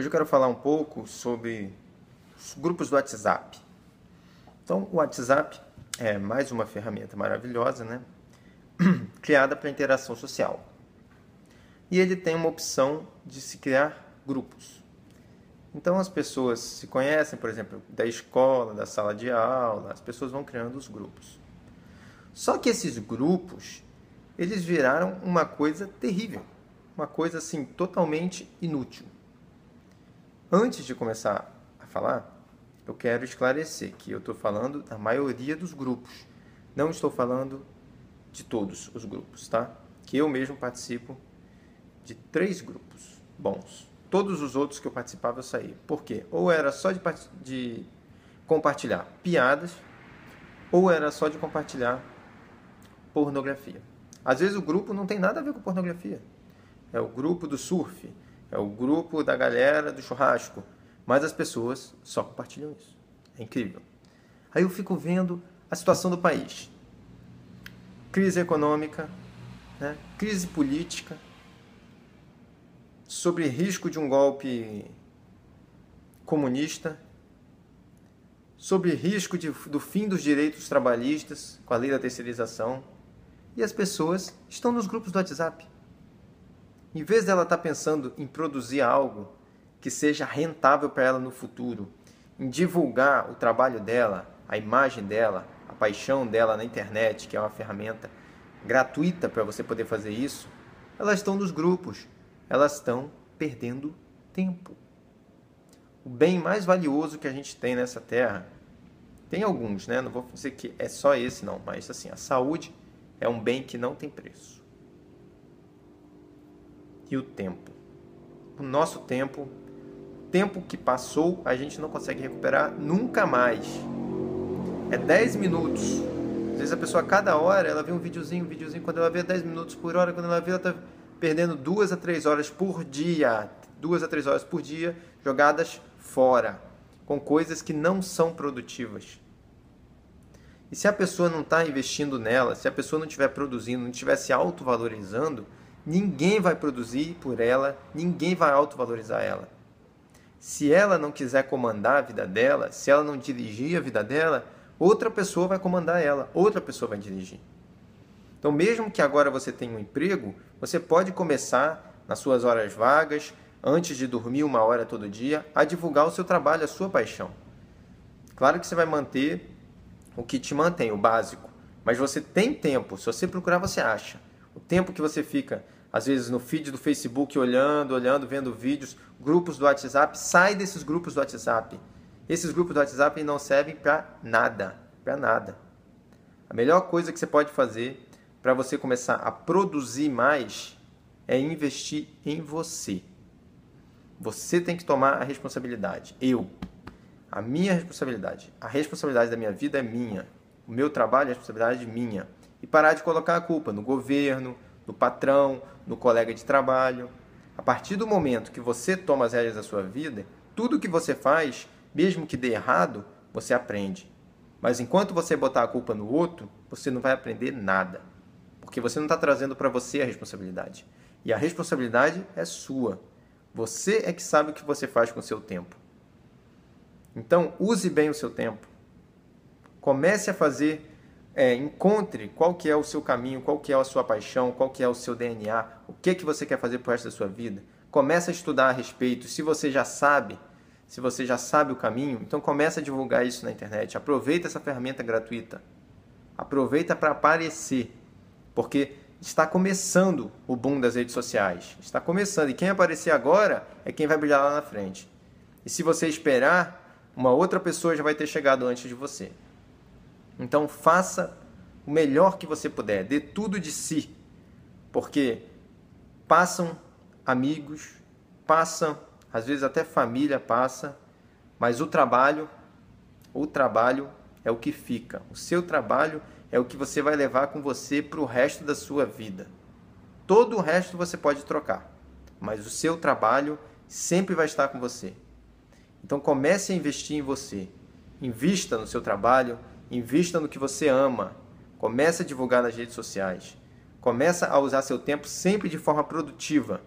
Hoje eu quero falar um pouco sobre os grupos do WhatsApp. Então, o WhatsApp é mais uma ferramenta maravilhosa, né? criada para interação social. E ele tem uma opção de se criar grupos. Então as pessoas se conhecem, por exemplo, da escola, da sala de aula, as pessoas vão criando os grupos. Só que esses grupos, eles viraram uma coisa terrível, uma coisa assim totalmente inútil. Antes de começar a falar, eu quero esclarecer que eu estou falando da maioria dos grupos. Não estou falando de todos os grupos, tá? Que eu mesmo participo de três grupos bons. Todos os outros que eu participava eu saí. Por quê? Ou era só de, de compartilhar piadas, ou era só de compartilhar pornografia. Às vezes o grupo não tem nada a ver com pornografia. É o grupo do surf, é o grupo da galera do churrasco, mas as pessoas só compartilham isso. É incrível. Aí eu fico vendo a situação do país. Crise econômica, né? crise política, sobre risco de um golpe comunista, sobre risco de, do fim dos direitos trabalhistas com a lei da terceirização, e as pessoas estão nos grupos do WhatsApp. Em vez dela estar tá pensando em produzir algo que seja rentável para ela no futuro, em divulgar o trabalho dela, a imagem dela, a paixão dela na internet, que é uma ferramenta gratuita para você poder fazer isso, elas estão nos grupos, elas estão perdendo tempo. O bem mais valioso que a gente tem nessa terra, tem alguns, né? Não vou dizer que é só esse não, mas assim, a saúde é um bem que não tem preço e o tempo. O nosso tempo, tempo que passou, a gente não consegue recuperar nunca mais. É 10 minutos. Às vezes a pessoa, a cada hora, ela vê um videozinho, um videozinho, quando ela vê 10 minutos por hora, quando ela vê, ela está perdendo 2 a 3 horas por dia. 2 a 3 horas por dia jogadas fora, com coisas que não são produtivas. E se a pessoa não está investindo nela, se a pessoa não estiver produzindo, não estiver se autovalorizando, Ninguém vai produzir por ela, ninguém vai autovalorizar ela. Se ela não quiser comandar a vida dela, se ela não dirigir a vida dela, outra pessoa vai comandar ela, outra pessoa vai dirigir. Então, mesmo que agora você tenha um emprego, você pode começar nas suas horas vagas, antes de dormir uma hora todo dia, a divulgar o seu trabalho, a sua paixão. Claro que você vai manter o que te mantém, o básico, mas você tem tempo, se você procurar, você acha. Tempo que você fica, às vezes, no feed do Facebook, olhando, olhando, vendo vídeos, grupos do WhatsApp, sai desses grupos do WhatsApp. Esses grupos do WhatsApp não servem para nada, para nada. A melhor coisa que você pode fazer para você começar a produzir mais é investir em você. Você tem que tomar a responsabilidade. Eu. A minha responsabilidade. A responsabilidade da minha vida é minha. O meu trabalho é responsabilidade minha e parar de colocar a culpa no governo, no patrão, no colega de trabalho. A partir do momento que você toma as rédeas da sua vida, tudo que você faz, mesmo que dê errado, você aprende. Mas enquanto você botar a culpa no outro, você não vai aprender nada. Porque você não está trazendo para você a responsabilidade. E a responsabilidade é sua. Você é que sabe o que você faz com o seu tempo. Então, use bem o seu tempo. Comece a fazer é, encontre qual que é o seu caminho, qual que é a sua paixão, qual que é o seu DNA, o que que você quer fazer pro resto da sua vida. Comece a estudar a respeito. Se você já sabe, se você já sabe o caminho, então comece a divulgar isso na internet. Aproveita essa ferramenta gratuita. Aproveita para aparecer, porque está começando o boom das redes sociais. Está começando e quem aparecer agora é quem vai brilhar lá na frente. E se você esperar, uma outra pessoa já vai ter chegado antes de você. Então faça o melhor que você puder, dê tudo de si, porque passam amigos, passam, às vezes até família passa, mas o trabalho, o trabalho é o que fica. O seu trabalho é o que você vai levar com você para o resto da sua vida. Todo o resto você pode trocar, mas o seu trabalho sempre vai estar com você. Então comece a investir em você. Invista no seu trabalho, Invista no que você ama. Comece a divulgar nas redes sociais. Começa a usar seu tempo sempre de forma produtiva.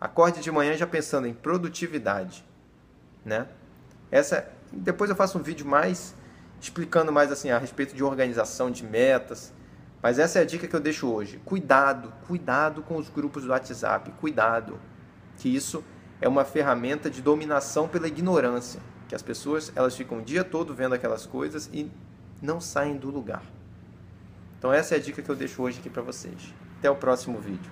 Acorde de manhã já pensando em produtividade, né? Essa, depois eu faço um vídeo mais explicando mais assim a respeito de organização de metas. Mas essa é a dica que eu deixo hoje. Cuidado, cuidado com os grupos do WhatsApp, cuidado, que isso é uma ferramenta de dominação pela ignorância, que as pessoas elas ficam o dia todo vendo aquelas coisas e não saem do lugar. Então essa é a dica que eu deixo hoje aqui para vocês. Até o próximo vídeo.